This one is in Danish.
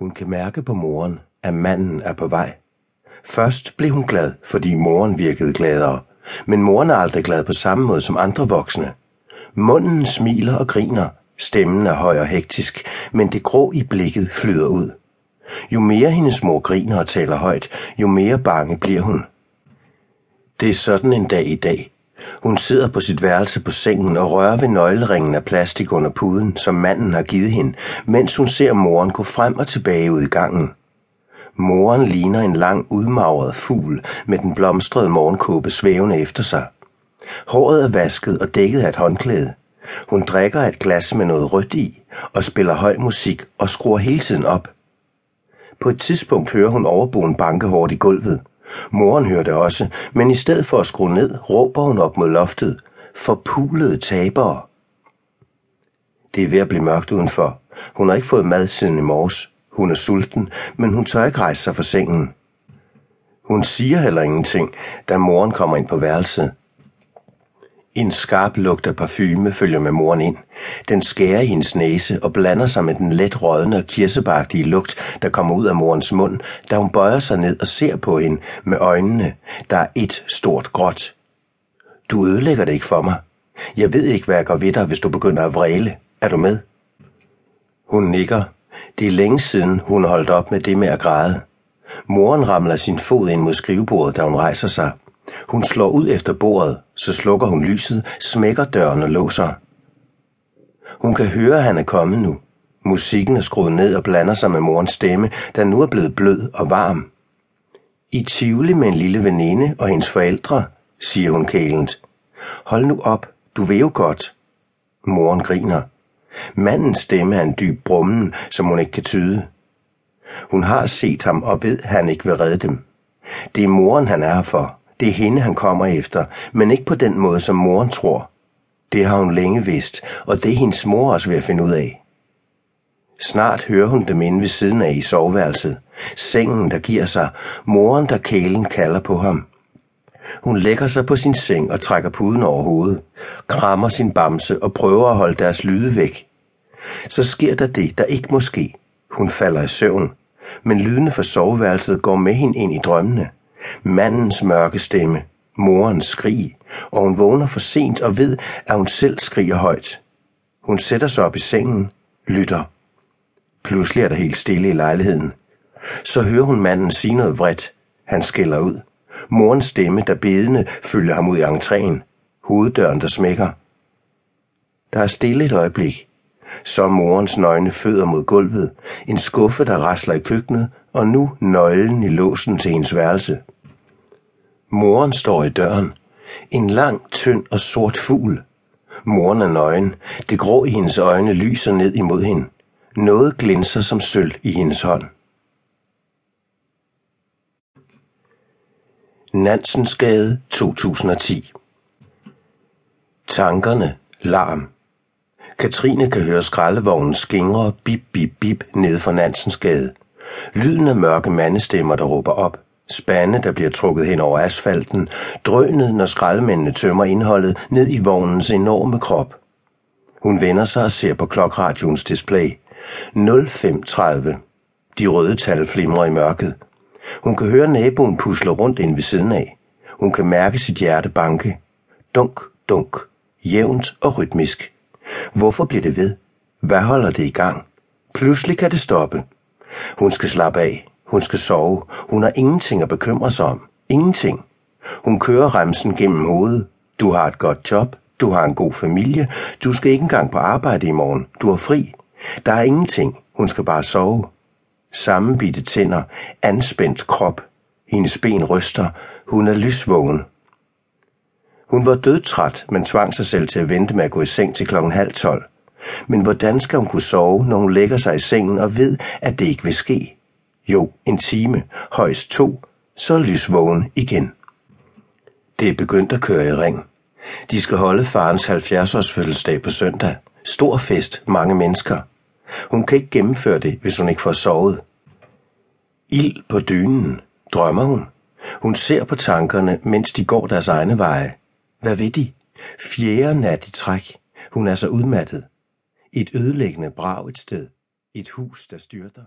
Hun kan mærke på moren, at manden er på vej. Først blev hun glad, fordi moren virkede gladere, men moren er aldrig glad på samme måde som andre voksne. Munden smiler og griner, stemmen er høj og hektisk, men det grå i blikket flyder ud. Jo mere hendes mor griner og taler højt, jo mere bange bliver hun. Det er sådan en dag i dag. Hun sidder på sit værelse på sengen og rører ved nøgleringen af plastik under puden, som manden har givet hende, mens hun ser moren gå frem og tilbage ud i gangen. Moren ligner en lang udmagret fugl med den blomstrede morgenkåbe svævende efter sig. Håret er vasket og dækket af et håndklæde. Hun drikker et glas med noget rødt i og spiller høj musik og skruer hele tiden op. På et tidspunkt hører hun overboen banke hårdt i gulvet. Moren hører det også, men i stedet for at skrue ned, råber hun op mod loftet. Forpulede tabere. Det er ved at blive mørkt udenfor. Hun har ikke fået mad siden i morges. Hun er sulten, men hun tør ikke rejse sig fra sengen. Hun siger heller ingenting, da moren kommer ind på værelset. En skarp lugt af parfume følger med moren ind. Den skærer i hendes næse og blander sig med den let rådne og kirsebagtige lugt, der kommer ud af morens mund, da hun bøjer sig ned og ser på hende med øjnene, der er et stort gråt. Du ødelægger det ikke for mig. Jeg ved ikke, hvad jeg gør ved dig, hvis du begynder at vræle. Er du med? Hun nikker. Det er længe siden, hun holdt op med det med at græde. Moren ramler sin fod ind mod skrivebordet, da hun rejser sig. Hun slår ud efter bordet, så slukker hun lyset, smækker døren og låser. Hun kan høre, at han er kommet nu. Musikken er skruet ned og blander sig med morens stemme, der nu er blevet blød og varm. I Tivoli med en lille veninde og hendes forældre, siger hun kælent. Hold nu op, du vil jo godt. Moren griner. Mandens stemme er en dyb brummen, som hun ikke kan tyde. Hun har set ham og ved, at han ikke vil redde dem. Det er moren, han er her for. Det er hende, han kommer efter, men ikke på den måde, som moren tror. Det har hun længe vidst, og det er hendes mor også ved at finde ud af. Snart hører hun dem inde ved siden af i soveværelset. Sengen, der giver sig. Moren, der kælen kalder på ham. Hun lægger sig på sin seng og trækker puden over hovedet, krammer sin bamse og prøver at holde deres lyde væk. Så sker der det, der ikke må ske. Hun falder i søvn, men lydene fra soveværelset går med hende ind i drømmene. Mandens mørke stemme, morens skrig, og hun vågner for sent og ved, at hun selv skriger højt. Hun sætter sig op i sengen, lytter. Pludselig er der helt stille i lejligheden. Så hører hun manden sige noget vredt. Han skælder ud. Morens stemme, der bedende, følger ham ud i entréen. Hoveddøren, der smækker. Der er stille et øjeblik. Så morens nøgne fødder mod gulvet, en skuffe, der rasler i køkkenet, og nu nøglen i låsen til hendes værelse. Moren står i døren. En lang, tynd og sort fugl. Moren er nøgen. Det grå i hendes øjne lyser ned imod hende. Noget glinser som sølv i hendes hånd. Nansensgade 2010 Tankerne larm. Katrine kan høre skraldevognen skingre bip bip bip ned for Nansensgade. Lyden af mørke mandestemmer, der råber op. Spande, der bliver trukket hen over asfalten. Drønet, når skraldemændene tømmer indholdet ned i vognens enorme krop. Hun vender sig og ser på klokradioens display. 05.30. De røde tal flimrer i mørket. Hun kan høre naboen pusle rundt ind ved siden af. Hun kan mærke sit hjerte banke. Dunk, dunk. Jævnt og rytmisk. Hvorfor bliver det ved? Hvad holder det i gang? Pludselig kan det stoppe. Hun skal slappe af. Hun skal sove. Hun har ingenting at bekymre sig om. Ingenting. Hun kører remsen gennem hovedet. Du har et godt job. Du har en god familie. Du skal ikke engang på arbejde i morgen. Du er fri. Der er ingenting. Hun skal bare sove. Sammenbitte tænder. Anspændt krop. Hendes ben ryster. Hun er lysvågen. Hun var dødtræt, men tvang sig selv til at vente med at gå i seng til klokken halv tolv. Men hvordan skal hun kunne sove, når hun lægger sig i sengen og ved, at det ikke vil ske? Jo, en time, højst to, så lysvågen igen. Det er begyndt at køre i ring. De skal holde farens 70-års fødselsdag på søndag. Stor fest, mange mennesker. Hun kan ikke gennemføre det, hvis hun ikke får sovet. Ild på dynen. Drømmer hun? Hun ser på tankerne, mens de går deres egne veje. Hvad ved de? Fjerde nat i træk. Hun er så udmattet. Et ødelæggende brag et sted. Et hus, der styrter.